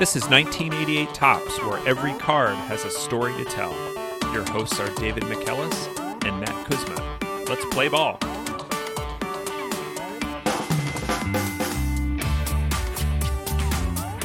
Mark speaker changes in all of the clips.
Speaker 1: This is 1988 Topps, where every card has a story to tell. Your hosts are David McKellis and Matt Kuzma. Let's play ball.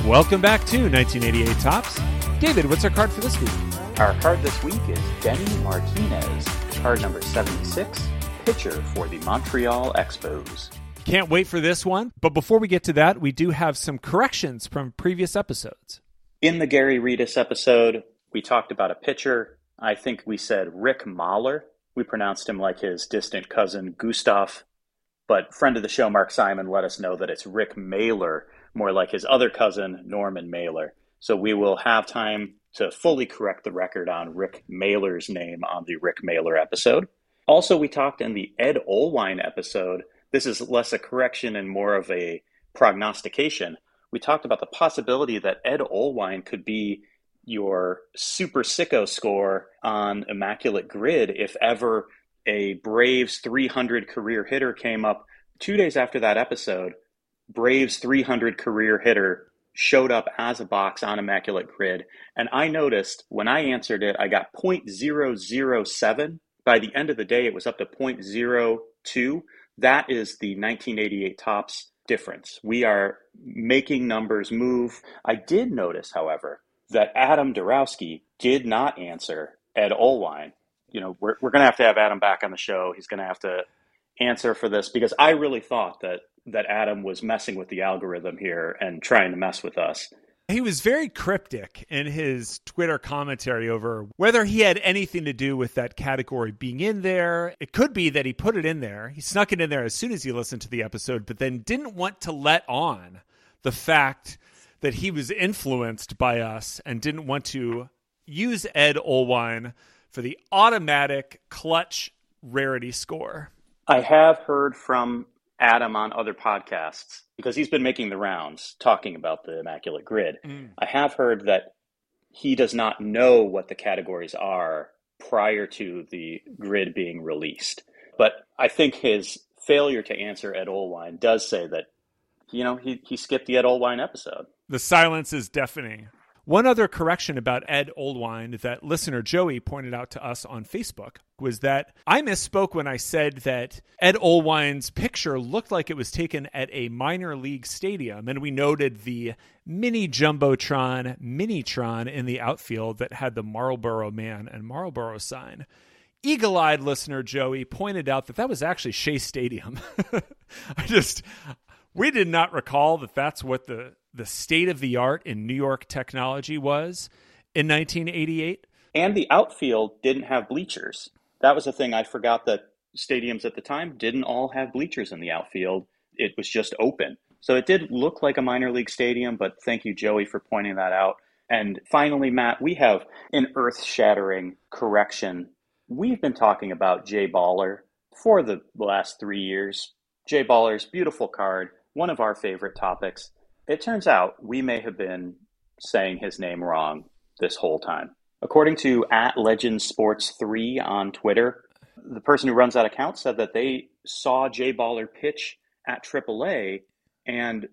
Speaker 1: Welcome back to 1988 Topps. David, what's our card for this week?
Speaker 2: Our card this week is Denny Martinez, card number 76, pitcher for the Montreal Expos.
Speaker 1: Can't wait for this one. But before we get to that, we do have some corrections from previous episodes.
Speaker 2: In the Gary Redus episode, we talked about a pitcher. I think we said Rick Mahler. We pronounced him like his distant cousin Gustav. But friend of the show, Mark Simon, let us know that it's Rick Mailer, more like his other cousin, Norman Mailer. So we will have time to fully correct the record on Rick Mailer's name on the Rick Mailer episode. Also, we talked in the Ed Olwine episode. This is less a correction and more of a prognostication. We talked about the possibility that Ed Olwine could be your super sicko score on Immaculate Grid if ever a Braves 300 career hitter came up. Two days after that episode, Braves 300 career hitter showed up as a box on Immaculate Grid. And I noticed when I answered it, I got 0.007. By the end of the day, it was up to 0.02. That is the 1988 Topps difference. We are making numbers move. I did notice, however, that Adam Darowski did not answer Ed Olwine. You know, we're, we're going to have to have Adam back on the show. He's going to have to answer for this because I really thought that that Adam was messing with the algorithm here and trying to mess with us.
Speaker 1: He was very cryptic in his Twitter commentary over whether he had anything to do with that category being in there. It could be that he put it in there. He snuck it in there as soon as he listened to the episode, but then didn't want to let on the fact that he was influenced by us and didn't want to use Ed Olwine for the automatic clutch rarity score.
Speaker 2: I have heard from Adam on other podcasts because he's been making the rounds talking about the Immaculate Grid. Mm. I have heard that he does not know what the categories are prior to the grid being released. But I think his failure to answer Ed Olwine does say that, you know, he, he skipped the Ed Olwine episode.
Speaker 1: The silence is deafening. One other correction about Ed Olwine that listener Joey pointed out to us on Facebook was that I misspoke when I said that Ed Olwine's picture looked like it was taken at a minor league stadium, and we noted the mini jumbotron, Minitron in the outfield that had the Marlboro Man and Marlboro sign. Eagle eyed listener Joey pointed out that that was actually Shea Stadium. I just, we did not recall that that's what the the state of the art in New York technology was in 1988.
Speaker 2: And the outfield didn't have bleachers. That was a thing I forgot that stadiums at the time didn't all have bleachers in the outfield. It was just open. So it did look like a minor league stadium, but thank you, Joey, for pointing that out. And finally, Matt, we have an earth shattering correction. We've been talking about Jay Baller for the last three years. Jay Baller's beautiful card, one of our favorite topics. It turns out we may have been saying his name wrong this whole time. According to at Legend Sports 3 on Twitter, the person who runs that account said that they saw Jay Baller pitch at AAA, and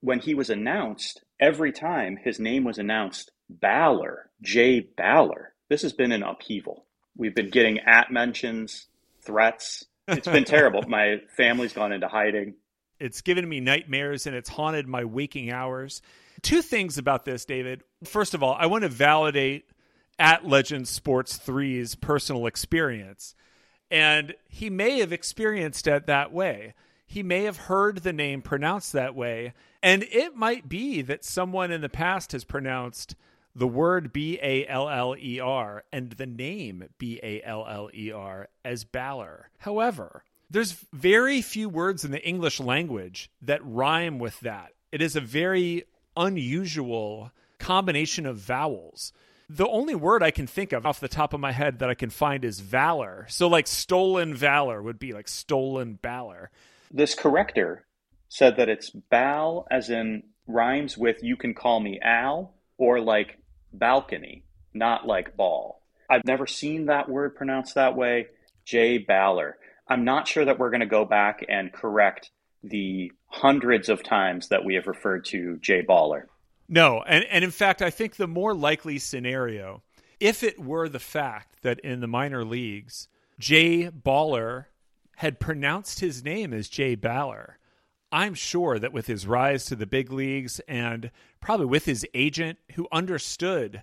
Speaker 2: when he was announced, every time his name was announced, Baller, Jay Baller. This has been an upheaval. We've been getting at mentions, threats. It's been terrible. My family's gone into hiding.
Speaker 1: It's given me nightmares and it's haunted my waking hours. Two things about this, David. First of all, I want to validate at Legend Sports 3's personal experience. And he may have experienced it that way. He may have heard the name pronounced that way. And it might be that someone in the past has pronounced the word B A L L E R and the name B A L L E R as Baller. However, there's very few words in the English language that rhyme with that. It is a very unusual combination of vowels. The only word I can think of off the top of my head that I can find is valor. So, like, stolen valor would be like stolen valor.
Speaker 2: This corrector said that it's bal as in rhymes with you can call me Al or like balcony, not like ball. I've never seen that word pronounced that way. Jay Baller. I'm not sure that we're going to go back and correct the hundreds of times that we have referred to Jay Baller.
Speaker 1: No, and and in fact, I think the more likely scenario, if it were the fact that in the minor leagues, Jay Baller had pronounced his name as Jay Baller, I'm sure that with his rise to the big leagues and probably with his agent who understood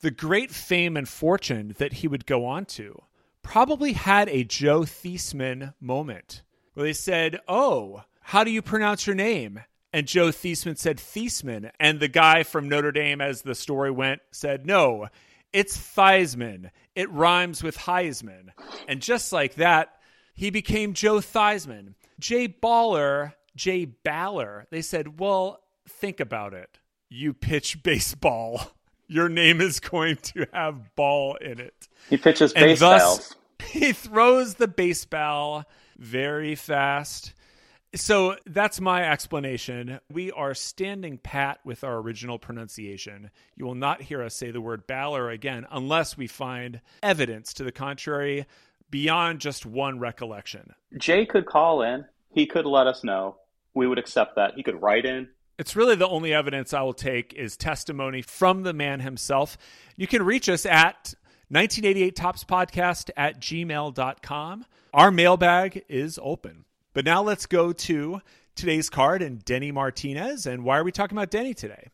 Speaker 1: the great fame and fortune that he would go on to, probably had a Joe Theismann moment where they said, Oh, how do you pronounce your name? And Joe Theismann said Theismann. And the guy from Notre Dame, as the story went, said, No, it's Theismann. It rhymes with Heisman. And just like that, he became Joe Theismann. Jay Baller, Jay Baller, they said, Well, think about it. You pitch baseball. Your name is going to have ball in it.
Speaker 2: He pitches baseballs.
Speaker 1: He throws the baseball very fast. So that's my explanation. We are standing pat with our original pronunciation. You will not hear us say the word Baller again unless we find evidence to the contrary beyond just one recollection.
Speaker 2: Jay could call in. He could let us know. We would accept that. He could write in.
Speaker 1: It's really the only evidence I will take is testimony from the man himself. You can reach us at 1988 Topps Podcast at gmail.com. Our mailbag is open. But now let's go to today's card and Denny Martinez. And why are we talking about Denny today?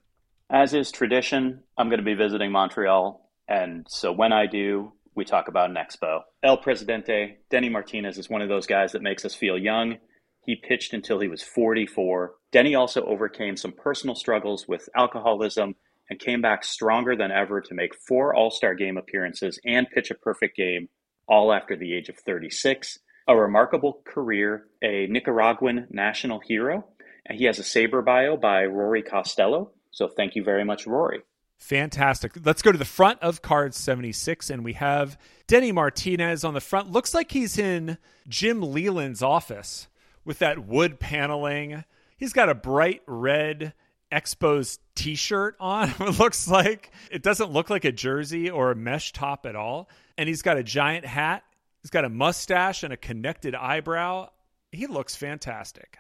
Speaker 2: As is tradition, I'm going to be visiting Montreal. And so when I do, we talk about an expo. El Presidente, Denny Martinez is one of those guys that makes us feel young. He pitched until he was 44. Denny also overcame some personal struggles with alcoholism and came back stronger than ever to make four All Star game appearances and pitch a perfect game, all after the age of 36 a remarkable career, a Nicaraguan national hero. And he has a SABR bio by Rory Costello. So thank you very much, Rory.
Speaker 1: Fantastic. Let's go to the front of card 76, and we have Denny Martinez on the front. Looks like he's in Jim Leyland's office with that wood paneling. He's got a bright red Expos t shirt on, it looks like. It doesn't look like a jersey or a mesh top at all. And he's got a giant hat He's got a mustache and a connected eyebrow. He looks fantastic.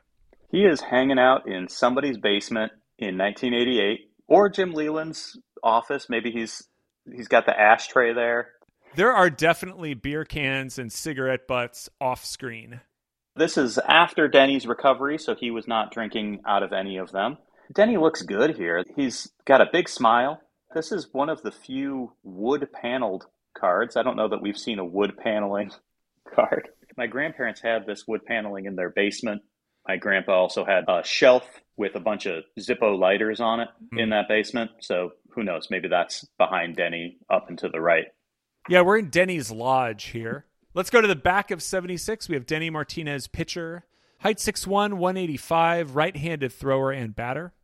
Speaker 2: He is hanging out in somebody's basement in 1988 or Jim Leyland's office. Maybe he's he's got the ashtray there.
Speaker 1: There are definitely beer cans and cigarette butts off screen.
Speaker 2: This is after Denny's recovery, so he was not drinking out of any of them. Denny looks good here. He's got a big smile. This is one of the few wood paneled cards. I don't know that we've seen a wood paneling card. My grandparents had this wood paneling in their basement. My grandpa also had a shelf with a bunch of Zippo lighters on it mm. in that basement. So who knows? Maybe that's behind Denny up and to the right.
Speaker 1: Yeah, we're in Denny's lodge here. Let's go to the back of 76. We have Denny Martinez, pitcher, height 6'1, 185, right handed thrower and batter.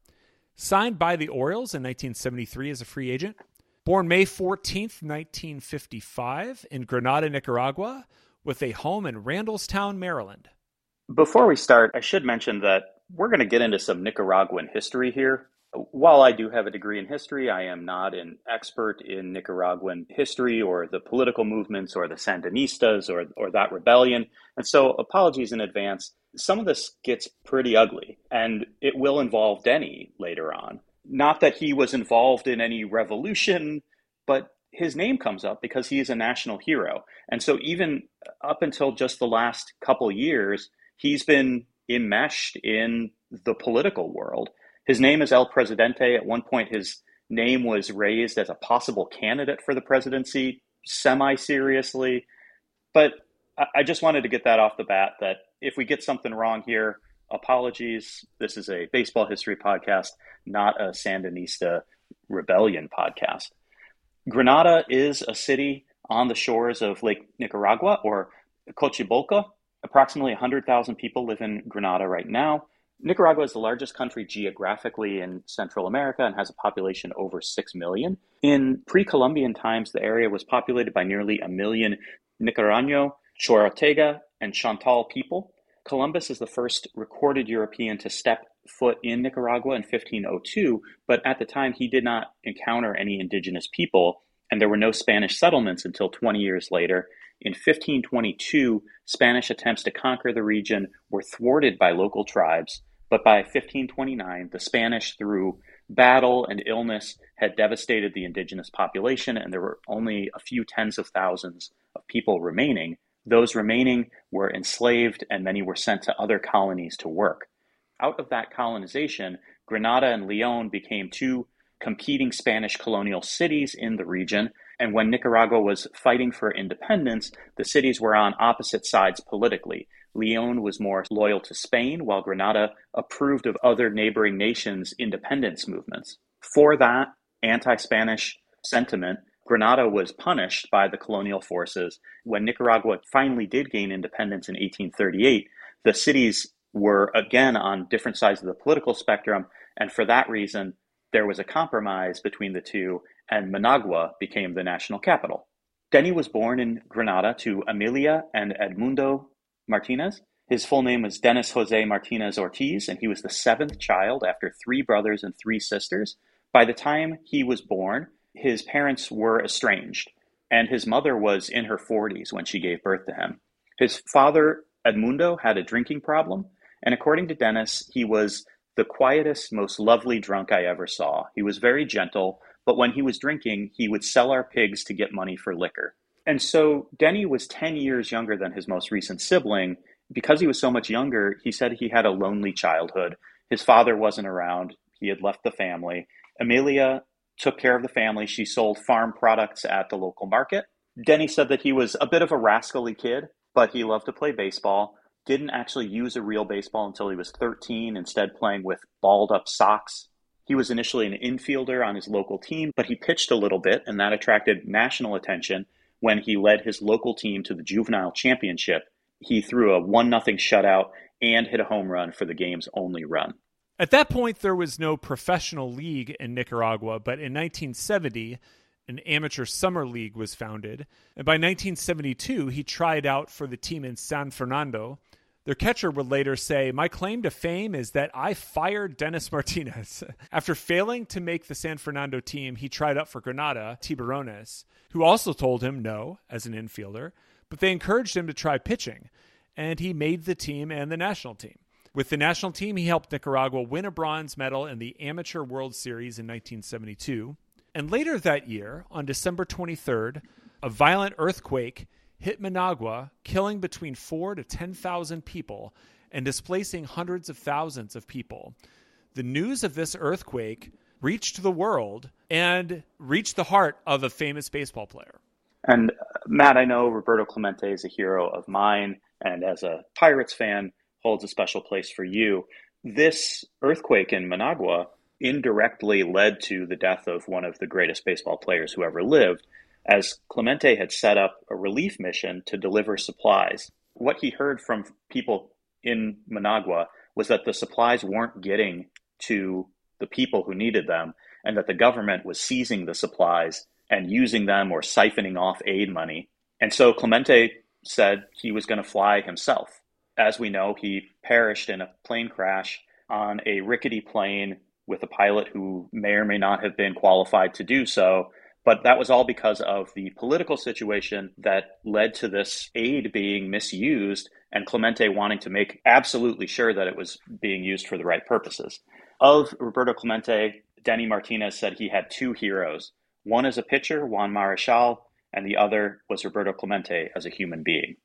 Speaker 1: Signed by the Orioles in 1973 as a free agent. Born May 14th, 1955, in Granada, Nicaragua, with a home in Randallstown, Maryland.
Speaker 2: Before we start, I should mention that we're going to get into some Nicaraguan history here. While I do have a degree in history, I am not an expert in Nicaraguan history or the political movements or the Sandinistas or, or that rebellion. And so, apologies in advance. Some of this gets pretty ugly, and it will involve Denny later on. Not that he was involved in any revolution, but his name comes up because he is a national hero. And so even up until just the last couple years, he's been enmeshed in the political world. His name is El Presidente. At one point, his name was raised as a possible candidate for the presidency semi seriously. But I just wanted to get that off the bat that if we get something wrong here, apologies. This is a baseball history podcast, not a Sandinista rebellion podcast. Granada is a city on the shores of Lake Nicaragua or Cocibolca. Approximately 100,000 people live in Granada right now. Nicaragua is the largest country geographically in Central America and has a population over 6 million. In pre Columbian times, the area was populated by nearly a million Niquirano, Chorotega, and Chontal people. Columbus is the first recorded European to step foot in Nicaragua in 1502, but at the time he did not encounter any indigenous people, and there were no Spanish settlements until 20 years later. In 1522, Spanish attempts to conquer the region were thwarted by local tribes, but by 1529, the Spanish, through battle and illness had devastated the indigenous population, and there were only a few tens of thousands of people remaining. Those remaining were enslaved, and many were sent to other colonies to work. Out of that colonization, Granada and Leon became two competing Spanish colonial cities in the region. And when Nicaragua was fighting for independence, the cities were on opposite sides politically. Leon was more loyal to Spain, while Granada approved of other neighboring nations' independence movements. For that anti Spanish sentiment, Granada was punished by the colonial forces. When Nicaragua finally did gain independence in 1838, the cities were again on different sides of the political spectrum, and for that reason, there was a compromise between the two, and Managua became the national capital. Denny was born in Granada to Amelia and Edmundo Martinez. His full name was Dennis Jose Martinez Ortiz, and he was the seventh child after three brothers and three sisters. By the time he was born, his parents were estranged, and his mother was in her 40s when she gave birth to him. His father, Edmundo, had a drinking problem, and according to Dennis, he was the quietest, most lovely drunk I ever saw. He was very gentle, but when he was drinking, he would sell our pigs to get money for liquor. And so Denny was 10 years younger than his most recent sibling. Because he was so much younger, he said he had a lonely childhood. His father wasn't around, he had left the family. Amelia took care of the family. She sold farm products at the local market. Denny said that he was a bit of a rascally kid, but he loved to play baseball. Didn't actually use a real baseball until he was 13, instead, playing with balled up socks. He was initially an infielder on his local team, but he pitched a little bit, and that attracted national attention when he led his local team to the juvenile championship. He threw a 1 0 shutout and hit a home run for the game's only run.
Speaker 1: At that point, there was no professional league in Nicaragua, but in 1970, an amateur summer league was founded. And by 1972, he tried out for the team in San Fernando. Their catcher would later say, My claim to fame is that I fired Dennis Martinez. After failing to make the San Fernando team, he tried out for Granada, Tiburones, who also told him no as an infielder, but they encouraged him to try pitching, and he made the team and the national team. With the national team, he helped Nicaragua win a bronze medal in the Amateur World Series in 1972. And later that year, on December 23rd, a violent earthquake hit Managua, killing between 4 to 10,000 people and displacing hundreds of thousands of people. The news of this earthquake reached the world and reached the heart of a famous baseball player.
Speaker 2: And uh, Matt, I know Roberto Clemente is a hero of mine, and as a Pirates fan, holds a special place for you. This earthquake in Managua indirectly led to the death of one of the greatest baseball players who ever lived, as Clemente had set up a relief mission to deliver supplies. What he heard from people in Managua was that the supplies weren't getting to the people who needed them, and that the government was seizing the supplies and using them or siphoning off aid money. And so Clemente said he was going to fly himself as we know, he perished in a plane crash on a rickety plane with a pilot who may or may not have been qualified to do so. But that was all because of the political situation that led to this aid being misused and Clemente wanting to make absolutely sure that it was being used for the right purposes. Of Roberto Clemente, Denny Martinez said he had two heroes. One as a pitcher, Juan Marichal, and the other was Roberto Clemente as a human being.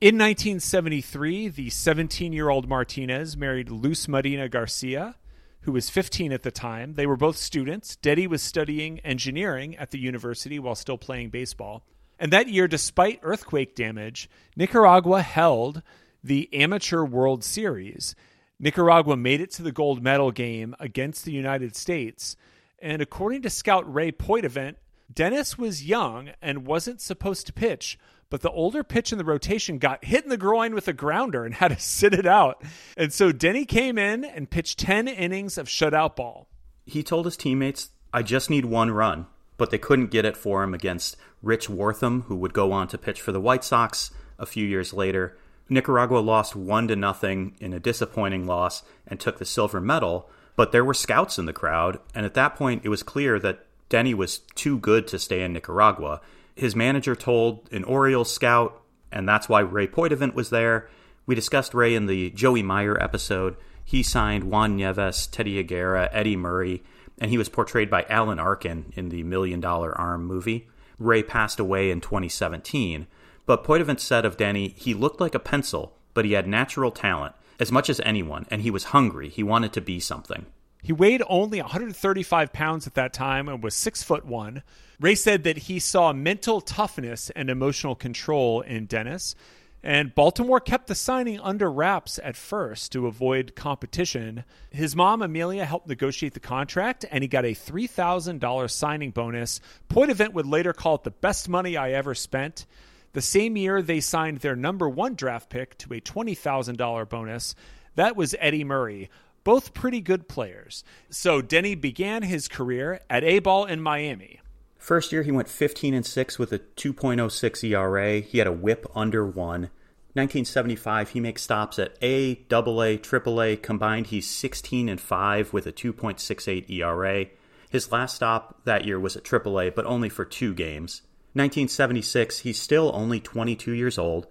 Speaker 1: In 1973, the 17 year old Martinez married Luz Marina Garcia, who was 15 at the time. They were both students. Denny was studying engineering at the university while still playing baseball. And that year, despite earthquake damage, Nicaragua held the Amateur World Series. Nicaragua made it to the gold medal game against the United States. And according to scout Ray Poitevent, Dennis was young and wasn't supposed to pitch, but the older pitch in the rotation got hit in the groin with a grounder and had to sit it out. And so Denny came in and pitched 10 innings of shutout ball.
Speaker 3: He told his teammates, I just need one run, but they couldn't get it for him against Rich Wortham, who would go on to pitch for the White Sox a few years later. Nicaragua lost 1 to nothing in a disappointing loss and took the silver medal, but there were scouts in the crowd, and at that point it was clear that Denny was too good to stay in Nicaragua his manager told an Orioles scout, and that's why Ray Poitevent was there. We discussed Ray in the Joey Meyer episode. He signed Juan Nieves, Teddy Higuera, Eddie Murray,
Speaker 2: and he was portrayed by Alan Arkin in the Million Dollar Arm movie. Ray passed away in 2017, but Poitevent said of Denny, he looked like a pencil, but he had natural talent, as much as anyone, and he was hungry. He wanted to be something.
Speaker 1: He weighed only 135 pounds at that time and was six foot one. Ray said that he saw mental toughness and emotional control in Dennis, and Baltimore kept the signing under wraps at first to avoid competition. His mom, Amelia, helped negotiate the contract, and he got a $3,000 signing bonus. Poitevent would later call it the best money I ever spent. The same year, they signed their number one draft pick to a $20,000 bonus. That was Eddie Murray. Both pretty good players. So Denny began his career at A ball in Miami.
Speaker 2: First year, he went 15 and 6 with a 2.06 ERA. He had a whip under one. 1975, he makes stops at A, AA, AAA. Combined, he's 16 and 5 with a 2.68 ERA. His last stop that year was at AAA, but only for two games. 1976, he's still only 22 years old,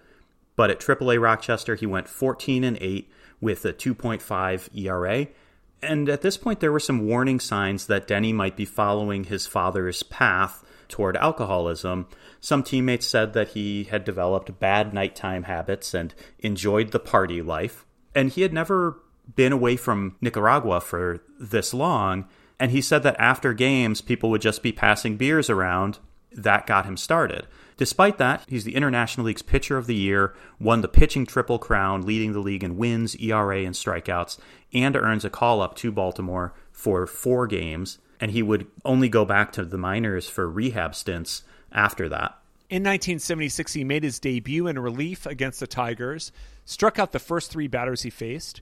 Speaker 2: but at AAA Rochester, he went 14 and 8 with a 2.5 ERA. And at this point, there were some warning signs that Denny might be following his father's path toward alcoholism. Some teammates said that he had developed bad nighttime habits and enjoyed the party life. And he had never been away from Nicaragua for this long. And he said that after games, people would just be passing beers around. That got him started. Despite that, he's the International League's Pitcher of the Year, won the pitching triple crown, leading the league in wins, ERA, and strikeouts, and earns a call up to Baltimore for four games. And he would only go back to the minors for rehab stints after that.
Speaker 1: In 1976, he made his debut in relief against the Tigers, struck out the first three batters he faced,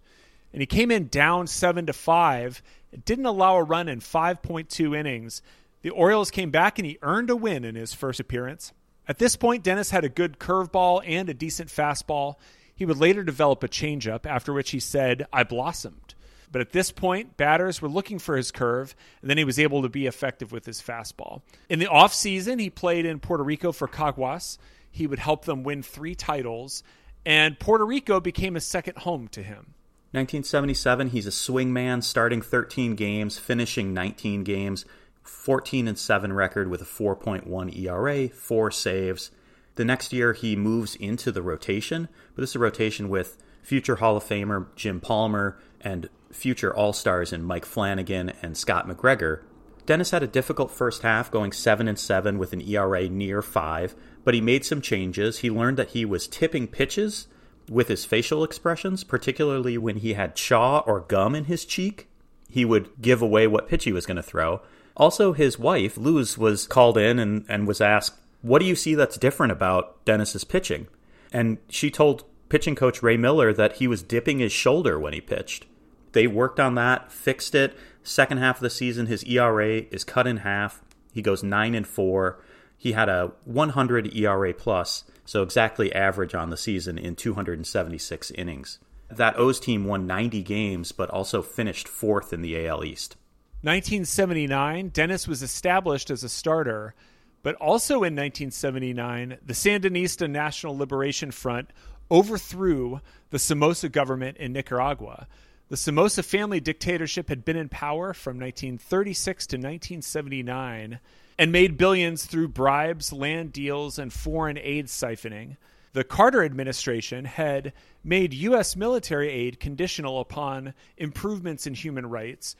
Speaker 1: and he came in down 7 to 5. It didn't allow a run in 5.2 innings. The Orioles came back and he earned a win in his first appearance. At this point, Dennis had a good curveball and a decent fastball. He would later develop a changeup, after which he said, I blossomed. But at this point, batters were looking for his curve, and then he was able to be effective with his fastball. In the offseason, he played in Puerto Rico for Caguas. He would help them win three titles, and Puerto Rico became a second home to him.
Speaker 2: 1977, he's a swingman, starting 13 games, finishing 19 games. 14 and 7 record with a 4.1 ERA, four saves. The next year he moves into the rotation, but this is a rotation with future Hall of Famer Jim Palmer and future All Stars in Mike Flanagan and Scott McGregor. Dennis had a difficult first half, going 7 and 7 with an ERA near 5, but he made some changes. He learned that he was tipping pitches with his facial expressions, particularly when he had chaw or gum in his cheek. He would give away what pitch he was going to throw. Also, his wife, Luz, was called in and, and was asked, What do you see that's different about Dennis's pitching? And she told pitching coach Ray Miller that he was dipping his shoulder when he pitched. They worked on that, fixed it. Second half of the season, his ERA is cut in half. He goes 9 and 4. He had a 100 ERA plus, so exactly average on the season in 276 innings. That O's team won 90 games, but also finished fourth in the AL East.
Speaker 1: 1979, Dennis was established as a starter, but also in 1979, the Sandinista National Liberation Front overthrew the Somoza government in Nicaragua. The Somoza family dictatorship had been in power from 1936 to 1979 and made billions through bribes, land deals, and foreign aid siphoning. The Carter administration had made U.S. military aid conditional upon improvements in human rights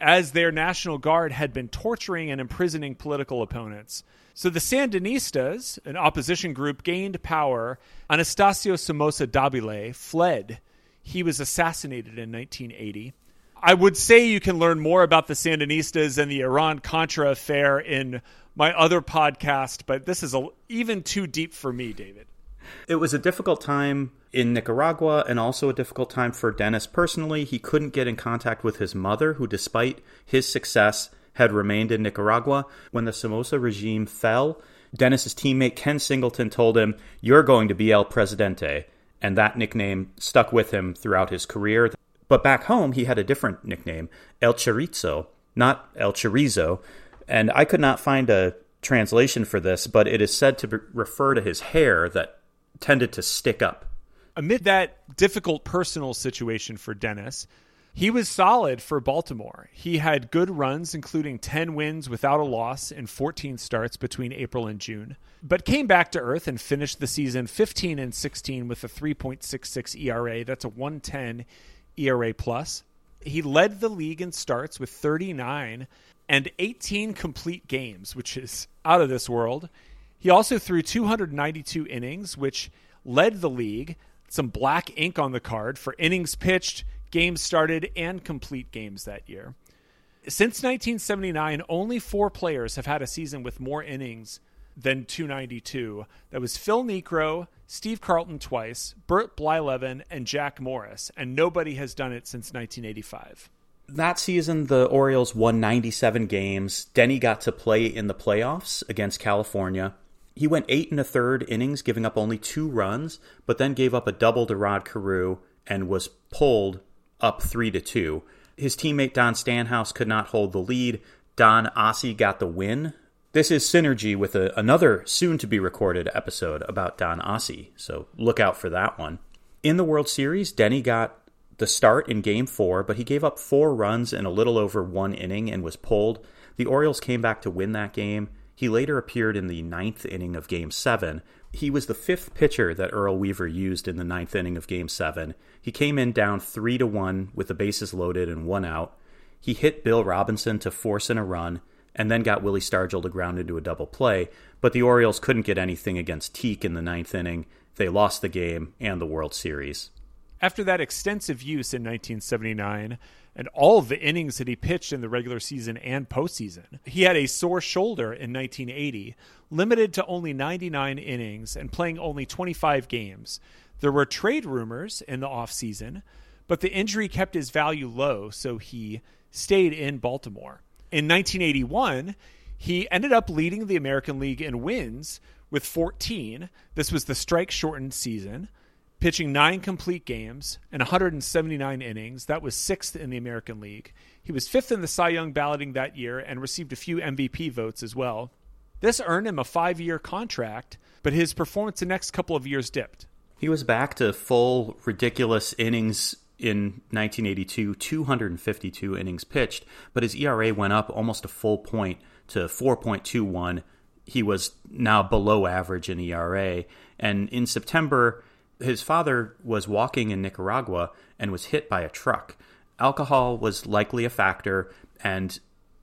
Speaker 1: as their National Guard had been torturing and imprisoning political opponents. So the Sandinistas, an opposition group, gained power. Anastasio Somoza Debayle fled. He was assassinated in 1980. I would say you can learn more about the Sandinistas and the Iran Contra affair in my other podcast, but this is a, even too deep for me, David.
Speaker 2: It was a difficult time in Nicaragua and also a difficult time for Dennis personally. He couldn't get in contact with his mother, who, despite his success, had remained in Nicaragua. When the Somoza regime fell, Dennis's teammate Ken Singleton told him, You're going to be El Presidente. And that nickname stuck with him throughout his career. But back home, he had a different nickname, El Chorizo, not El Chorizo. And I could not find a translation for this, but it is said to refer to his hair that tended to stick up.
Speaker 1: Amid that difficult personal situation for Dennis, He was solid for Baltimore. He had good runs, including 10 wins without a loss in 14 starts between April and June, but came back to earth and finished the season 15 and 16 with a 3.66 ERA. That's a 110 ERA plus. He led the league in starts with 39 and 18 complete games, which is out of this world. He also threw 292 innings, which led the league. Some black ink on the card for innings pitched, games started, and complete games that year. Since 1979, only four players have had a season with more innings than 292. That was Phil Niekro, Steve Carlton twice, Bert Blyleven, and Jack Morris, and nobody has done it since 1985.
Speaker 2: That season, the Orioles won 97 games. Denny got to play in the playoffs against California. He went eight and a third innings, giving up only two runs, but then gave up a double to Rod Carew and was pulled up three to two. His teammate Don Stanhouse could not hold the lead. Don Aase got the win. This is synergy with a, another soon to be recorded episode about Don Aase, so look out for that one. In the World Series, Denny got the start in game four, but he gave up four runs in a little over one inning and was pulled. The Orioles came back to win that game. He later appeared in the ninth inning of game seven. He was the fifth pitcher that Earl Weaver used in the ninth inning of game seven. He came in down three to one with the bases loaded and one out. He hit Bill Robinson to force in a run and then got Willie Stargell to ground into a double play, but the Orioles couldn't get anything against Teak in the ninth inning. They lost the game and the World Series.
Speaker 1: After that extensive use in 1979 and all of the innings that he pitched in the regular season and postseason, he had a sore shoulder in 1980, limited to only 99 innings and playing only 25 games. There were trade rumors in the offseason, but the injury kept his value low, so he stayed in Baltimore. In 1981, he ended up leading the American League in wins with 14. This was the strike shortened season pitching nine complete games and 179 innings. That was sixth in the American League. He was fifth in the Cy Young balloting that year and received a few MVP votes as well. This earned him a five year contract, but his performance the next couple of years dipped.
Speaker 2: He was back to full, ridiculous innings in 1982, 252 innings pitched, but his ERA went up almost a full point to 4.21. He was now below average in ERA. And in September, his father was walking in Nicaragua and was hit by a truck. Alcohol was likely a factor, and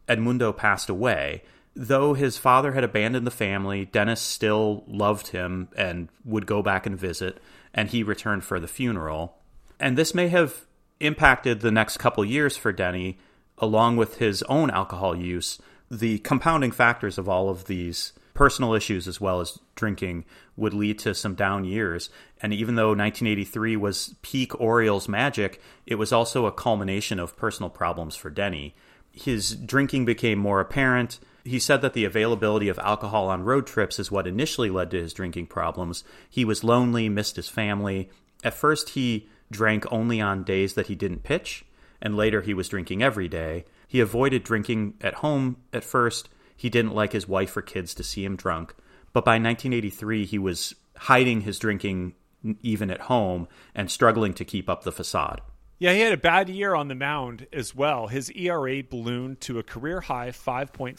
Speaker 2: Edmundo passed away. Though his father had abandoned the family, Dennis still loved him and would go back and visit, and he returned for the funeral. And this may have impacted the next couple years for Denny, along with his own alcohol use. The compounding factors of all of these personal issues as well as drinking would lead to some down years. And even though 1983 was peak Orioles magic, it was also a culmination of personal problems for Denny. His drinking became more apparent. He said that the availability of alcohol on road trips is what initially led to his drinking problems. He was lonely, missed his family. At first, he drank only on days that he didn't pitch, and later he was drinking every day. He avoided drinking at home at first he didn't like his wife or kids to see him drunk. But by 1983, he was hiding his drinking even at home and struggling to keep up the facade.
Speaker 1: Yeah, he had a bad year on the mound as well. His ERA ballooned to a career high 5.53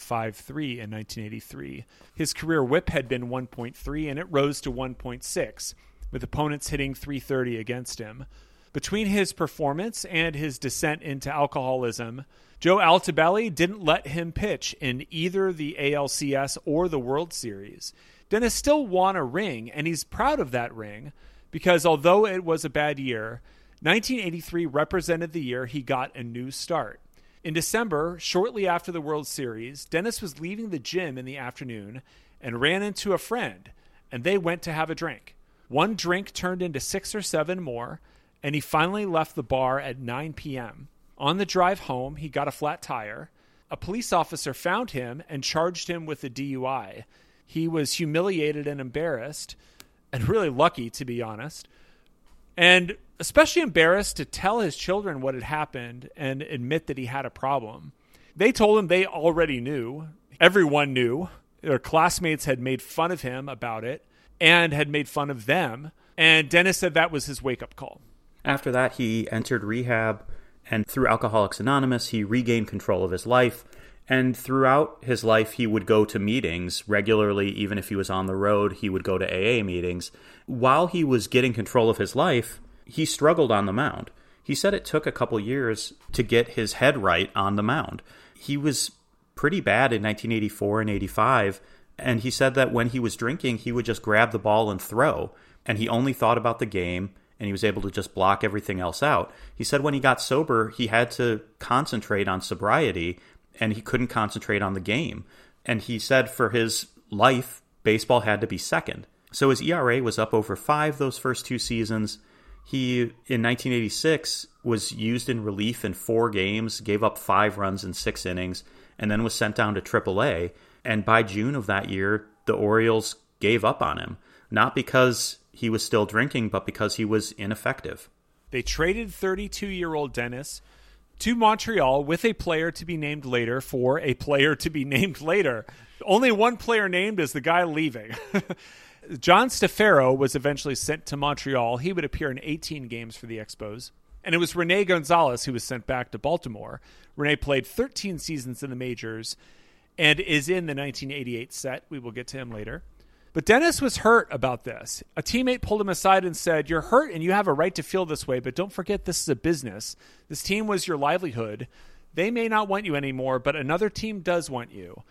Speaker 1: in 1983. His career whip had been 1.3 and it rose to 1.6, with opponents hitting 330 against him. Between his performance and his descent into alcoholism, Joe Altobelli didn't let him pitch in either the ALCS or the World Series. Dennis still won a ring, and he's proud of that ring because although it was a bad year, 1983 represented the year he got a new start. In December, shortly after the World Series, Dennis was leaving the gym in the afternoon and ran into a friend, and they went to have a drink. One drink turned into six or seven more, and he finally left the bar at 9 p.m. On the drive home, he got a flat tire. A police officer found him and charged him with a DUI. He was humiliated and embarrassed, and really lucky, to be honest. And especially embarrassed to tell his children what had happened and admit that he had a problem. They told him they already knew. Everyone knew. Their classmates had made fun of him about it and had made fun of them. And Dennis said that was his wake up call.
Speaker 2: After that, he entered rehab And through Alcoholics Anonymous, he regained control of his life. And throughout his life, he would go to meetings regularly, even if he was on the road, he would go to AA meetings. While he was getting control of his life, he struggled on the mound. He said it took a couple years to get his head right on the mound. He was pretty bad in 1984 and 85, and he said that when he was drinking, he would just grab the ball and throw, and he only thought about the game and he was able to just block everything else out. He said when he got sober, he had to concentrate on sobriety and he couldn't concentrate on the game. And he said for his life, baseball had to be second. So his ERA was up over five those first two seasons. He, in 1986, was used in relief in four games, gave up five runs in six innings, and then was sent down to AAA. And by June of that year, the Orioles gave up on him. Not because he was still drinking, but because he was ineffective.
Speaker 1: They traded 32 year old Dennis to Montreal with a player to be named later for a player to be named later. Only one player named is the guy leaving. John Stefero was eventually sent to Montreal. He would appear in 18 games for the Expos. And it was Rene Gonzales who was sent back to Baltimore. Rene played 13 seasons in the majors and is in the 1988 set. We will get to him later. But Dennis was hurt about this. A teammate pulled him aside and said, You're hurt and you have a right to feel this way, but don't forget this is a business. This team was your livelihood. They may not want you anymore, but another team does want you.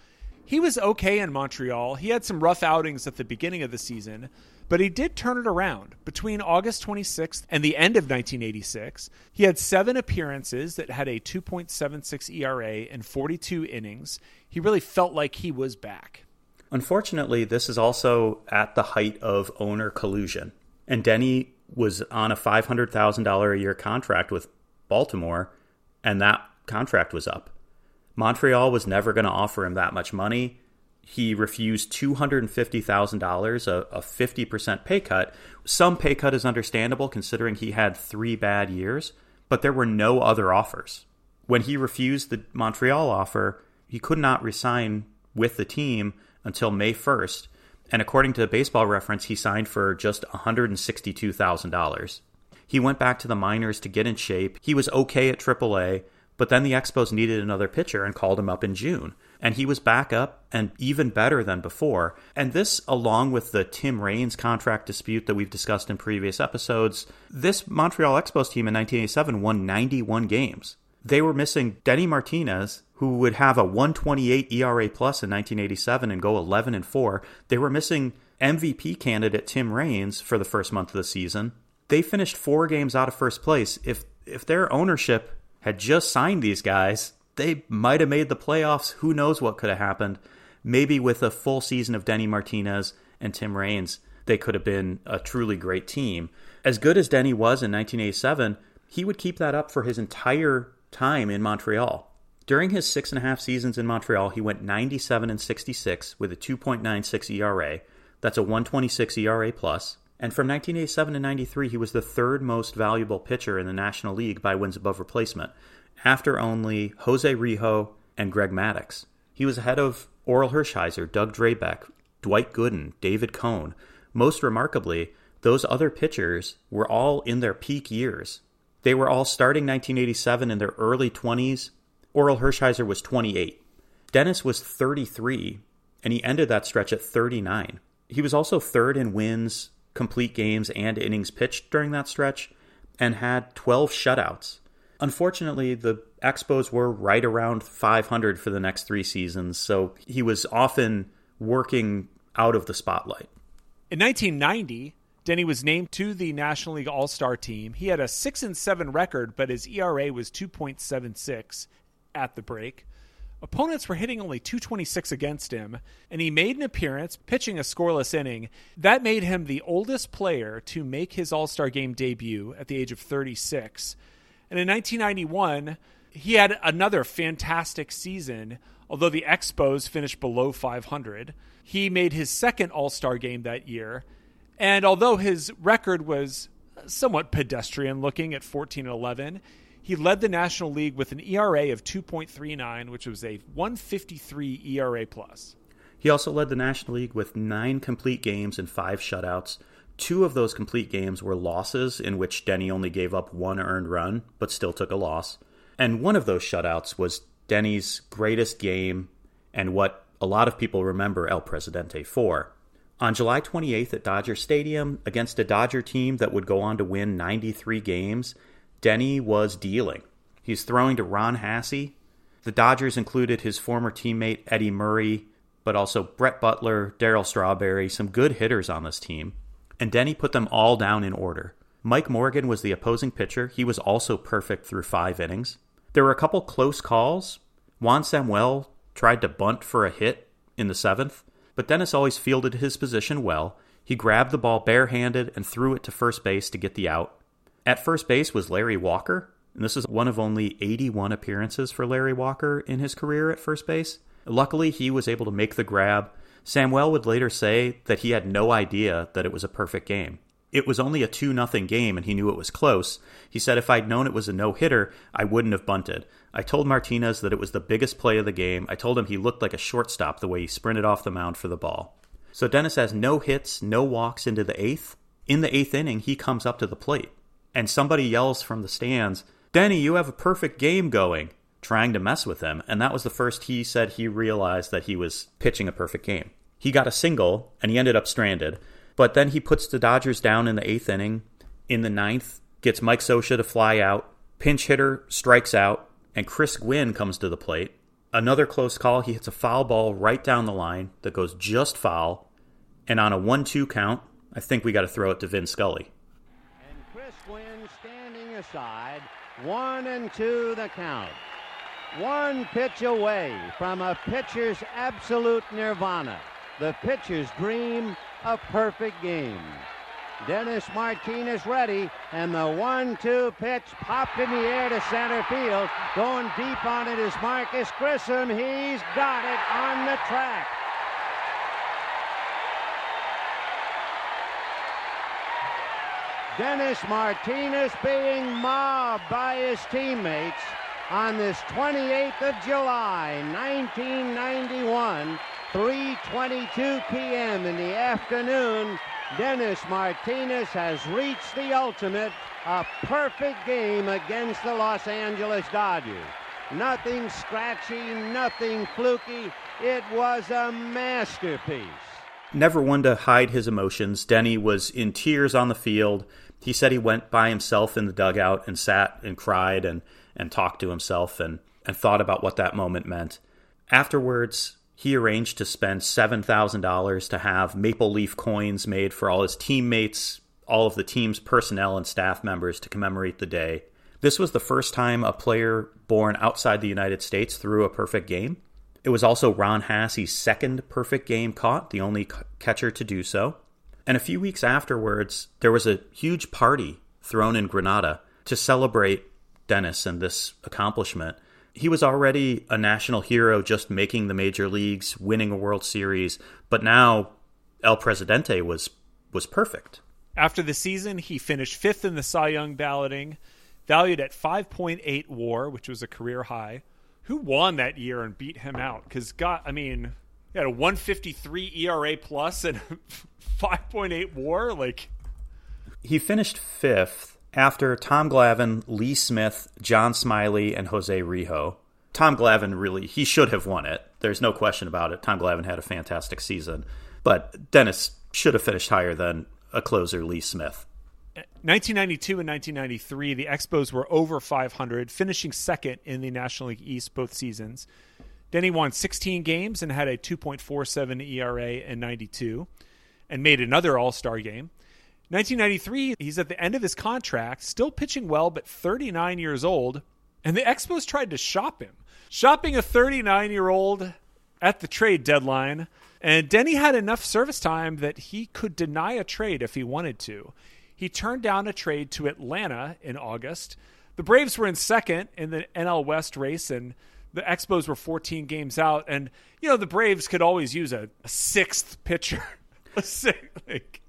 Speaker 1: He was okay in Montreal. He had some rough outings at the beginning of the season, but he did turn it around. Between August 26th and the end of 1986, he had seven appearances that had a 2.76 ERA and 42 innings. He really felt like he was back.
Speaker 2: Unfortunately, this is also at the height of owner collusion. And Denny was on a $500,000 a year contract with Baltimore, and that contract was up. Montreal was never going to offer him that much money. He refused $250,000, a, a 50% pay cut. Some pay cut is understandable considering he had three bad years, but there were no other offers. When he refused the Montreal offer, he could not resign with the team until May 1st, and according to the Baseball Reference, he signed for just $162,000. He went back to the minors to get in shape. He was okay at AAA, but then the Expos needed another pitcher and called him up in June. And he was back up and even better than before. And this, along with the Tim Raines contract dispute that we've discussed in previous episodes, this Montreal Expos team in 1987 won 91 games. They were missing Denny Martinez, who would have a 128 ERA plus in 1987 and go 11 and 4. They were missing MVP candidate Tim Raines for the first month of the season. They finished 4 games out of first place. If if their ownership had just signed these guys, they might have made the playoffs. Who knows what could have happened? Maybe with a full season of Denny Martinez and Tim Raines, they could have been a truly great team. As good as Denny was in 1987, he would keep that up for his entire time in Montreal. During his six and a half seasons in Montreal, he went 97 and 66 with a 2.96 ERA. That's a 126 ERA plus. And from 1987 to 93, he was the third most valuable pitcher in the National League by wins above replacement, after only Jose Rijo and Greg Maddux. He was ahead of Orel Hershiser, Doug Drabek, Dwight Gooden, David Cone. Most remarkably, those other pitchers were all in their peak years. They were all starting 1987 in their early 20s Orel Hershiser was 28. Dennis was 33, and he ended that stretch at 39. He was also third in wins, complete games, and innings pitched during that stretch, and had 12 shutouts. Unfortunately, the Expos were right around 500 for the next three seasons, so he was often working out of the spotlight.
Speaker 1: In 1990, Denny was named to the National League All Star team. He had a 6 and 7 record, but his ERA was 2.76 at the break. Opponents were hitting only 226 against him, and he made an appearance pitching a scoreless inning. That made him the oldest player to make his All Star game debut at the age of 36. And in 1991, he had another fantastic season, although the Expos finished below 500. He made his second All Star game that year, and although his record was somewhat pedestrian looking at 14 and 11, he led the National League with an ERA of 2.39, which was a 153 ERA plus.
Speaker 2: He also led the National League with nine complete games and five shutouts. Two of those complete games were losses in which Denny only gave up one earned run, but still took a loss. And one of those shutouts was Denny's greatest game and what a lot of people remember El Presidente for. On July 28th at Dodger Stadium, against a Dodger team that would go on to win 93 games, Denny was dealing. He's throwing to Ron Hassey. The Dodgers included his former teammate Eddie Murray, but also Brett Butler, Darryl Strawberry, some good hitters on this team. And Denny put them all down in order. Mike Morgan was the opposing pitcher. He was also perfect through five innings. There were a couple close calls. Juan Samuel tried to bunt for a hit in the seventh, but Dennis always fielded his position well. He grabbed the ball barehanded and threw it to first base to get the out. At first base was Larry Walker, and this is one of only 81 appearances for Larry Walker in his career at first base. Luckily, he was able to make the grab. Samuel would later say that he had no idea that it was a perfect game. It was only a 2 nothing game and he knew it was close. He said if I'd known it was a no-hitter, I wouldn't have bunted. I told Martinez that it was the biggest play of the game. I told him he looked like a shortstop the way he sprinted off the mound for the ball. So Dennis has no hits, no walks into the eighth. In the eighth inning, he comes up to the plate, and somebody yells from the stands, Denny, you have a perfect game going, trying to mess with him. And that was the first he said he realized that he was pitching a perfect game. He got a single, and he ended up stranded. But then he puts the Dodgers down in the eighth inning. In the ninth, gets Mike Scioscia to fly out. Pinch hitter strikes out and Chris Gwynn comes to the plate. Another close call. He hits a foul ball right down the line that goes just foul. And on a 1 2 count, I think we got to throw it to Vin Scully.
Speaker 4: And Chris Gwynn standing aside. One and two the count. One pitch away from a pitcher's absolute nirvana. The pitcher's dream, a perfect game. Dennis Martinez ready, and the one-two pitch popped in the air to center field. Going deep on it is Marquis Grissom. He's got it on the track. Dennis Martinez being mobbed by his teammates on this 28th of July, 1991, 3:22 p.m. in the afternoon. Dennis Martinez has reached the ultimate, a perfect game against the Los Angeles Dodgers. Nothing scratchy, nothing fluky. It was a masterpiece.
Speaker 2: Never one to hide his emotions, Denny was in tears on the field. He said he went by himself in the dugout and sat and cried and, and talked to himself and, and thought about what that moment meant. Afterwards, he arranged to spend $7,000 to have maple leaf coins made for all his teammates, all of the team's personnel and staff members to commemorate the day. This was the first time a player born outside the United States threw a perfect game. It was also Ron Hassey's second perfect game caught, the only catcher to do so. And a few weeks afterwards, there was a huge party thrown in Granada to celebrate Dennis and this accomplishment he was already a national hero just making the major leagues, winning a World Series, but now El Presidente was was perfect.
Speaker 1: After the season, he finished fifth in the Cy Young balloting, valued at 5.8 WAR, which was a career high. Who won that year and beat him out? Because God, I mean, he had a 153 ERA plus and 5.8 WAR. Like
Speaker 2: he finished fifth after Tom Glavine, Lee Smith, John Smiley, and Jose Rijo. Tom Glavine really, he should have won it. There's no question about it. Tom Glavine had a fantastic season. But Dennis should have finished higher than a closer, Lee Smith.
Speaker 1: 1992 and 1993, the Expos were over 500, finishing second in the National League East both seasons. He won 16 games and had a 2.47 ERA in 92 and made another All Star game. 1993, he's at the end of his contract, still pitching well, but 39 years old. And the Expos tried to shop him, shopping a 39 year old at the trade deadline. And Denny had enough service time that he could deny a trade if he wanted to. He turned down a trade to Atlanta in August. The Braves were in second in the NL West race, and the Expos were 14 games out. And, you know, the Braves could always use a, a sixth pitcher. a sixth, like,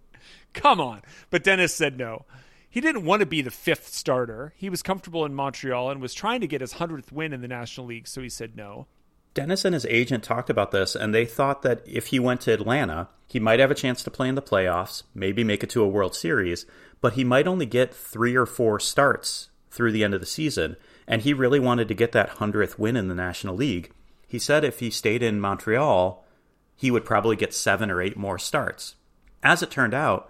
Speaker 1: Come on. But Dennis said no. He didn't want to be the fifth starter. He was comfortable in Montreal and was trying to get his 100th win in the National League, so he said no.
Speaker 2: Dennis and his agent talked about this, and they thought that if he went to Atlanta, he might have a chance to play in the playoffs, maybe make it to a World Series, but he might only get three or four starts through the end of the season. and he really wanted to get that 100th win in the National League. He said if he stayed in Montreal, he would probably get seven or eight more starts. As it turned out,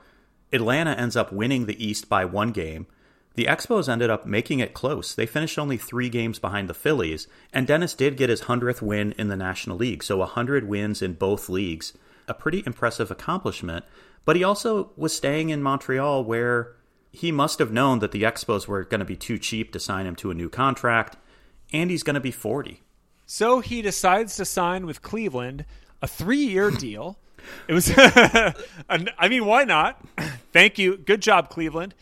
Speaker 2: Atlanta ends up winning the East by one game. The Expos ended up making it close. They finished only three games behind the Phillies, and Dennis did get his 100th win in the National League, so 100 wins in both leagues. A pretty impressive accomplishment, but he also was staying in Montreal where he must have known that the Expos were going to be too cheap to sign him to a new contract, and he's going to be 40.
Speaker 1: So he decides to sign with Cleveland a three year deal. It was, I mean, why not? Thank you. Good job, Cleveland.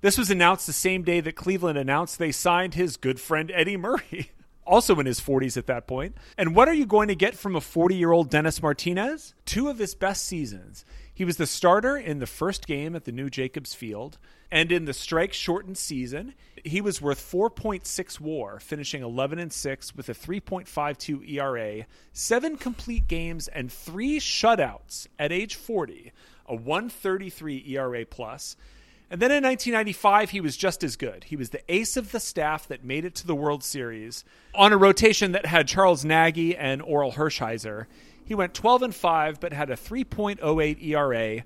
Speaker 1: This was announced the same day that Cleveland announced they signed his good friend Eddie Murray, also in his 40s at that point. And what are you going to get from a 40 year old Dennis Martinez? Two of his best seasons. He was the starter in the first game at the new Jacobs Field, and in the strike shortened season, he was worth 4.6 WAR, finishing 11 and 6 with a 3.52 ERA, seven complete games, and three shutouts at age 40, a 133 ERA plus. And then in 1995, he was just as good. He was the ace of the staff that made it to the World Series on a rotation that had Charles Nagy and Orel Hershiser. He went 12 and 5, but had a 3.08 ERA,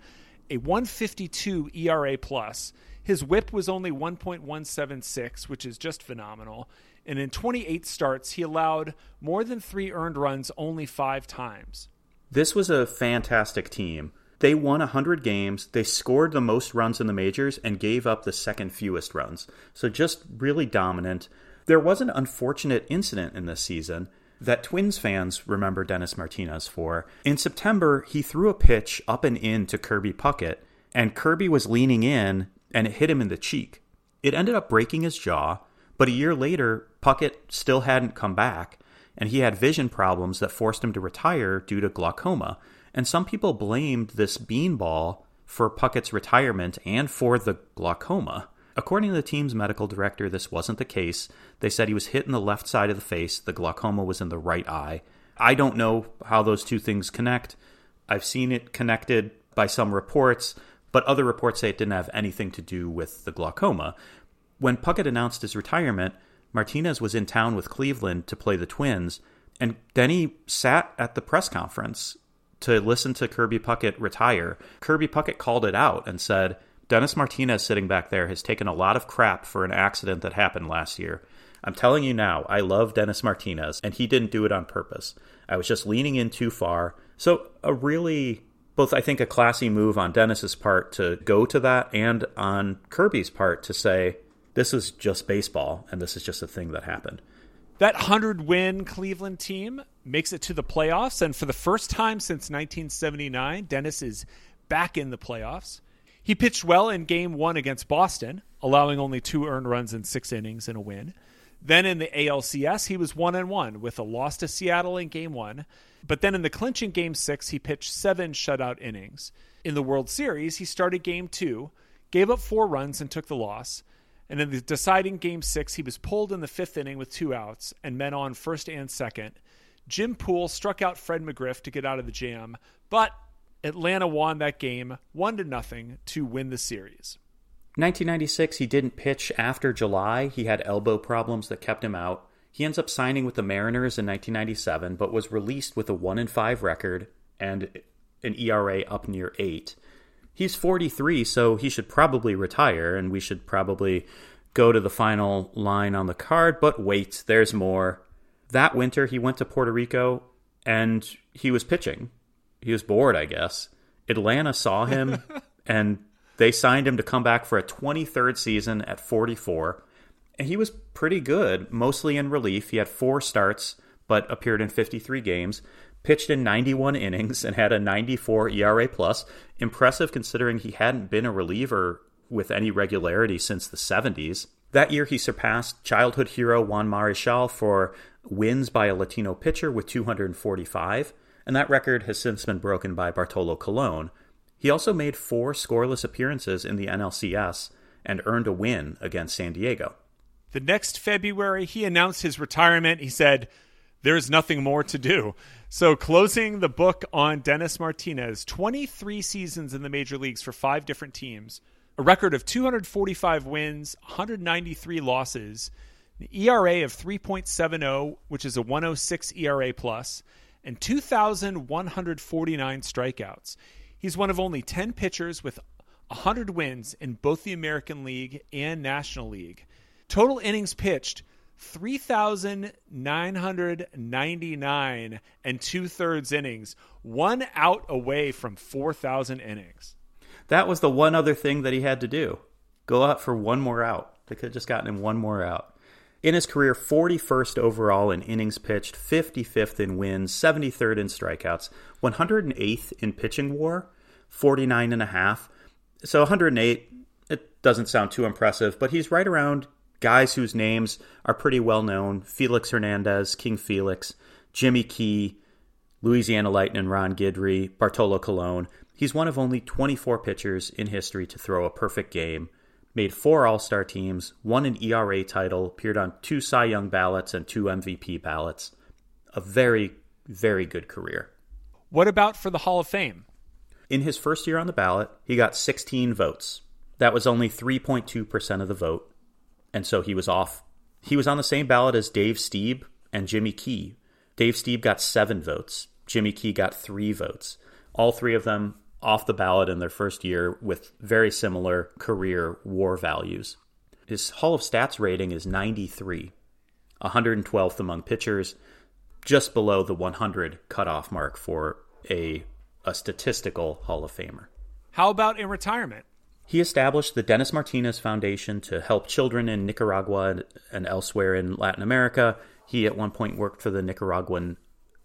Speaker 1: a 152 ERA plus. His whip was only 1.176, which is just phenomenal. And in 28 starts, he allowed more than three earned runs only five times.
Speaker 2: This was a fantastic team. They won 100 games, they scored the most runs in the majors, and gave up the second fewest runs. So just really dominant. There was an unfortunate incident in this season that Twins fans remember Dennis Martinez for. In September, he threw a pitch up and in to Kirby Puckett, and Kirby was leaning in and it hit him in the cheek. It ended up breaking his jaw, but a year later, Puckett still hadn't come back, and he had vision problems that forced him to retire due to glaucoma. And some people blamed this beanball for Puckett's retirement and for the glaucoma. According to the team's medical director, this wasn't the case. They said he was hit in the left side of the face, the glaucoma was in the right eye. I don't know how those two things connect. I've seen it connected by some reports, but other reports say it didn't have anything to do with the glaucoma. When Puckett announced his retirement, Martinez was in town with Cleveland to play the Twins, and he sat at the press conference to listen to Kirby Puckett retire. Kirby Puckett called it out and said, Dennis Martinez sitting back there has taken a lot of crap for an accident that happened last year. I'm telling you now, I love Dennis Martinez, and he didn't do it on purpose. I was just leaning in too far. So, a really, both I think a classy move on Dennis's part to go to that, and on Kirby's part to say, this is just baseball, and this is just a thing that happened.
Speaker 1: That 100 win Cleveland team makes it to the playoffs, and for the first time since 1979, Dennis is back in the playoffs. He pitched well in game one against Boston, allowing only two earned runs in six innings and a win. Then in the ALCS, he was one and one with a loss to Seattle in game one. But then in the clinching game six, he pitched seven shutout innings. In the World Series, he started game two, gave up four runs, and took the loss. And in the deciding game six, he was pulled in the fifth inning with two outs and men on first and second. Jim Poole struck out Fred McGriff to get out of the jam, but Atlanta won that game 1 to nothing to win the series.
Speaker 2: 1996, he didn't pitch after July. He had elbow problems that kept him out. He ends up signing with the Mariners in 1997, but was released with a 1 and 5 record and an ERA up near 8. He's 43, so he should probably retire, and we should probably go to the final line on the card, but wait, there's more. That winter, he went to Puerto Rico and he was pitching he was bored, I guess. Atlanta saw him and they signed him to come back for a 23rd season at 44. And he was pretty good, mostly in relief. He had four starts, but appeared in 53 games, pitched in 91 innings, and had a 94 ERA plus. Impressive considering he hadn't been a reliever with any regularity since the 70s. That year, he surpassed childhood hero Juan Marichal for wins by a Latino pitcher with 245 and that record has since been broken by Bartolo Colon. He also made four scoreless appearances in the NLCS and earned a win against San Diego.
Speaker 1: The next February, he announced his retirement. He said, There's nothing more to do. So, closing the book on Dennis Martinez, 23 seasons in the major leagues for five different teams, a record of 245 wins, 193 losses, an ERA of 3.70, which is a 106 ERA plus, and 2,149 strikeouts. He's one of only 10 pitchers with 100 wins in both the American League and National League. Total innings pitched 3,999 and two thirds innings, one out away from 4,000 innings.
Speaker 2: That was the one other thing that he had to do go out for one more out. They could have just gotten him one more out. In his career, 41st overall in innings pitched, 55th in wins, 73rd in strikeouts, 108th in pitching war, 49 and a half. So 108, it doesn't sound too impressive, but he's right around guys whose names are pretty well known Felix Hernandez, King Felix, Jimmy Key, Louisiana Lightning, Ron Guidry, Bartolo Colon. He's one of only 24 pitchers in history to throw a perfect game, made four All Star teams, won an ERA title, appeared on two Cy Young ballots and two MVP ballots. A very, very good career.
Speaker 1: What about for the Hall of Fame?
Speaker 2: In his first year on the ballot, he got 16 votes. That was only 3.2% of the vote and so he was off. He was on the same ballot as Dave Stieb and Jimmy Key. Dave Stieb got seven votes. Jimmy Key got three votes. All three of them off the ballot in their first year with very similar career war values. His Hall of Stats rating is 93, 112th among pitchers, just below the 100 cutoff mark for a, a statistical Hall of Famer.
Speaker 1: How about in retirement?
Speaker 2: He established the Dennis Martinez Foundation to help children in Nicaragua and elsewhere in Latin America. He at one point worked for the Nicaraguan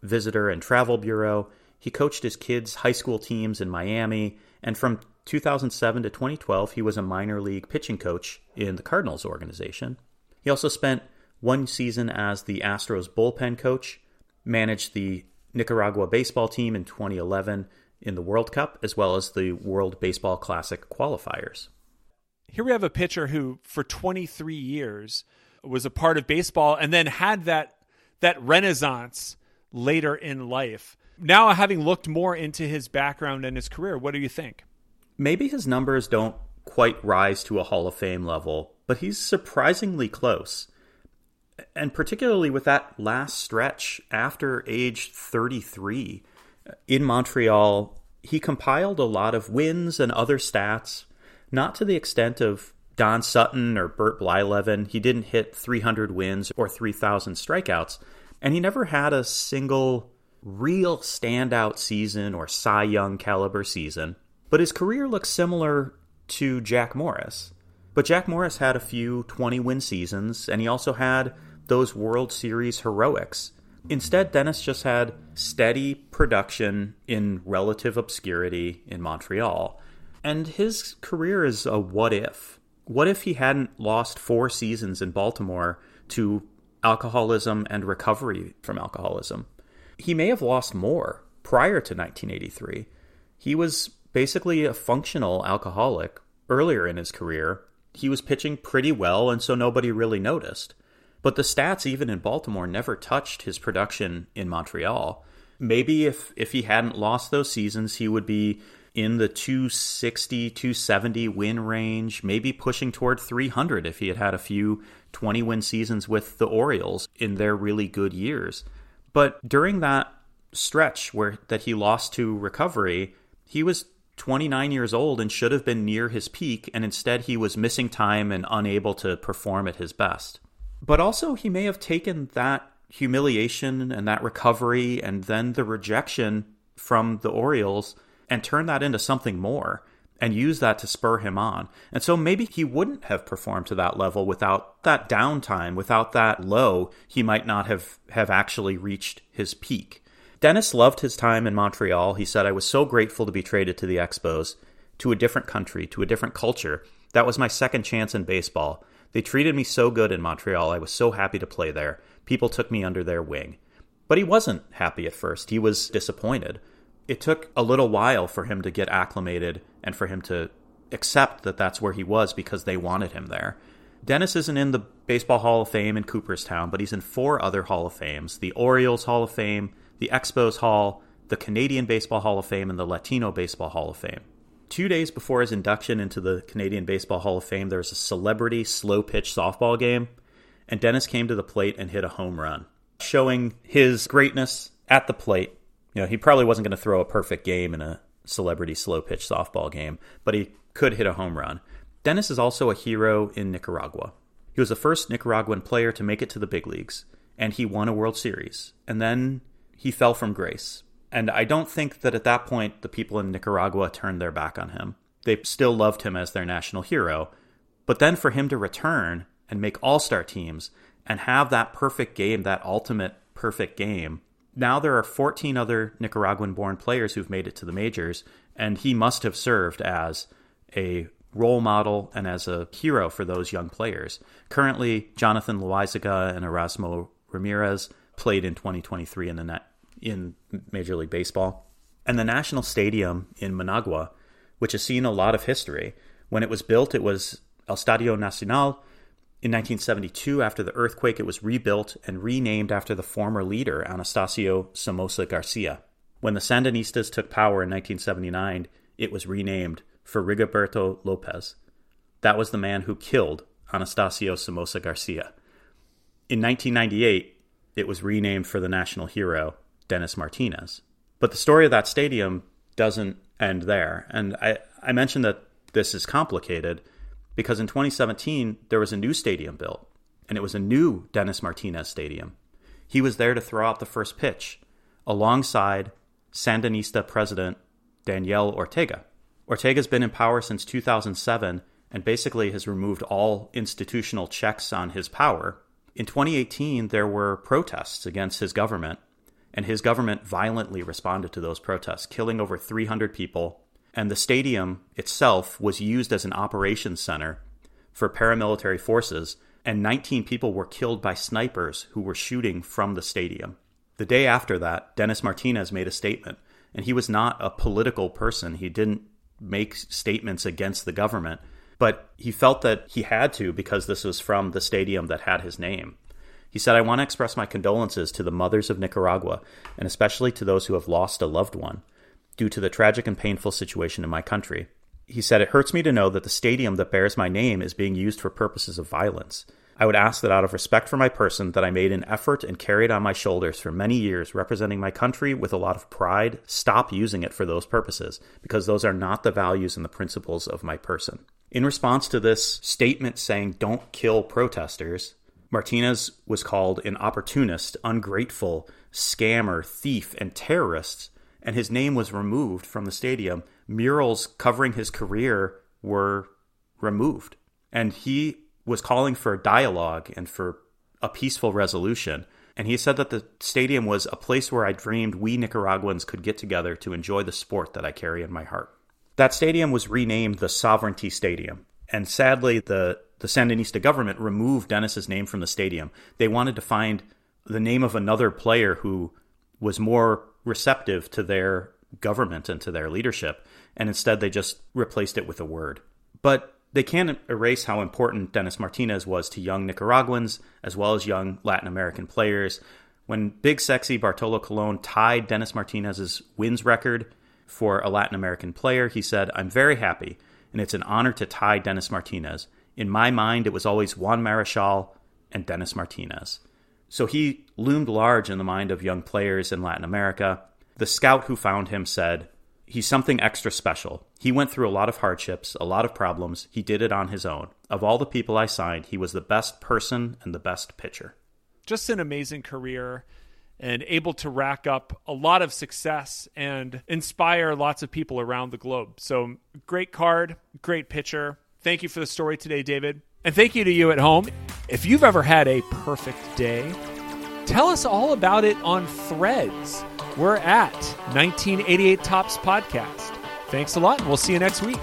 Speaker 2: Visitor and Travel Bureau. He coached his kids' high school teams in Miami, and from 2007 to 2012, he was a minor league pitching coach in the Cardinals organization. He also spent one season as the Astros bullpen coach, managed the Nicaragua baseball team in 2011, in the World Cup as well as the World Baseball Classic qualifiers.
Speaker 1: Here we have a pitcher who, for 23 years, was a part of baseball and then had that that renaissance later in life. Now, having looked more into his background and his career, what do you think?
Speaker 2: Maybe his numbers don't quite rise to a Hall of Fame level, but he's surprisingly close. And particularly with that last stretch after age 33, uh, in Montreal, he compiled a lot of wins and other stats, not to the extent of Don Sutton or Bert Blyleven. He didn't hit 300 wins or 3,000 strikeouts, and he never had a single real standout season or Cy Young caliber season. But his career looks similar to Jack Morris. But Jack Morris had a few 20 win seasons, and he also had those World Series heroics. Instead, Dennis just had steady production in relative obscurity in Montreal. And his career is a what if. What if he hadn't lost four seasons in Baltimore to alcoholism and recovery from alcoholism? He may have lost more prior to 1983. He was basically a functional alcoholic earlier in his career. He was pitching pretty well, and so nobody really noticed. But the stats, even in Baltimore, never touched his production in Montreal. Maybe if, if he hadn't lost those seasons, he would be in the 260, 270 win range, maybe pushing toward 300 if he had had a few 20 win seasons with the Orioles in their really good years. But during that stretch where that he lost to recovery, he was 29 years old and should have been near his peak, and instead he was missing time and unable to perform at his best. But also, he may have taken that humiliation and that recovery and then the rejection from the Orioles and turned that into something more and use that to spur him on. And so maybe he wouldn't have performed to that level without that downtime, without that low, he might not have, have actually reached his peak. Dennis loved his time in Montreal. He said, I was so grateful to be traded to the Expos, to a different country, to a different culture. That was my second chance in baseball. They treated me so good in Montreal. I was so happy to play there. People took me under their wing. But he wasn't happy at first. He was disappointed. It took a little while for him to get acclimated and for him to accept that that's where he was because they wanted him there. Dennis isn't in the Baseball Hall of Fame in Cooperstown, but he's in four other Hall of Fames the Orioles Hall of Fame, the Expos Hall, the Canadian Baseball Hall of Fame, and the Latino Baseball Hall of Fame. Two days before his induction into the Canadian Baseball Hall of Fame, there was a celebrity slow pitch softball game. and Dennis came to the plate and hit a home run, showing his greatness at the plate. You know, he probably wasn't going to throw a perfect game in a celebrity slow pitch softball game, but he could hit a home run. Dennis is also a hero in Nicaragua. He was the first Nicaraguan player to make it to the big leagues, and he won a World Series. And then he fell from grace. And I don't think that at that point the people in Nicaragua turned their back on him. They still loved him as their national hero. But then for him to return and make all star teams and have that perfect game, that ultimate perfect game, now there are 14 other Nicaraguan born players who've made it to the majors, and he must have served as a role model and as a hero for those young players. Currently, Jonathan Loaisiga and Erasmo Ramirez played in 2023 in the in Major League Baseball. And the National Stadium in Managua, which has seen a lot of history. When it was built, it was El Estadio Nacional. In 1972, after the earthquake, it was rebuilt and renamed after the former leader, Anastasio Somoza Garcia. When the Sandinistas took power in 1979, it was renamed for Rigoberto Lopez. That was the man who killed Anastasio Somoza Garcia. In 1998, it was renamed for the national hero, Dennis Martinez. But the story of that stadium doesn't end there. And I, I mentioned that this is complicated because in 2017, there was a new stadium built, and it was a new Dennis Martinez stadium. He was there to throw out the first pitch alongside Sandinista president Daniel Ortega. Ortega's been in power since 2007 and basically has removed all institutional checks on his power. In 2018, there were protests against his government, and his government violently responded to those protests, killing over 300 people. And the stadium itself was used as an operations center for paramilitary forces, and 19 people were killed by snipers who were shooting from the stadium. The day after that, Dennis Martinez made a statement, and he was not a political person. He didn't make statements against the government, but he felt that he had to because this was from the stadium that had his name. He said, I want to express my condolences to the mothers of Nicaragua, and especially to those who have lost a loved one, due to the tragic and painful situation in my country. He said, It hurts me to know that the stadium that bears my name is being used for purposes of violence. I would ask that out of respect for my person that I made an effort and carried on my shoulders for many years representing my country with a lot of pride stop using it for those purposes because those are not the values and the principles of my person. In response to this statement saying don't kill protesters, Martinez was called an opportunist, ungrateful, scammer, thief, and terrorist, and his name was removed from the stadium. Murals covering his career were removed. And he was calling for dialogue and for a peaceful resolution. And he said that the stadium was a place where I dreamed we Nicaraguans could get together to enjoy the sport that I carry in my heart. That stadium was renamed the Sovereignty Stadium. And sadly, the, the Sandinista government removed Dennis's name from the stadium. They wanted to find the name of another player who was more receptive to their government and to their leadership. And instead, they just replaced it with a word. But they can't erase how important Dennis Martinez was to young Nicaraguans as well as young Latin American players. When Big Sexy Bartolo Colon tied Dennis Martinez's wins record for a Latin American player, he said, I'm very happy, and it's an honor to tie Dennis Martinez. In my mind, it was always Juan Marichal and Dennis Martinez. So he loomed large in the mind of young players in Latin America. The scout who found him said, he's something extra special. He went through a lot of hardships, a lot of problems. He did it on his own. Of all the people I signed, he was the best person and the best pitcher.
Speaker 1: Just an amazing career and able to rack up a lot of success and inspire lots of people around the globe. So, great card, great pitcher. Thank you for the story today, David. And thank you to you at home. If you've ever had a perfect day, tell us all about it on Threads we're at 1988 Topps Podcast. Thanks a lot, and we'll see you next week.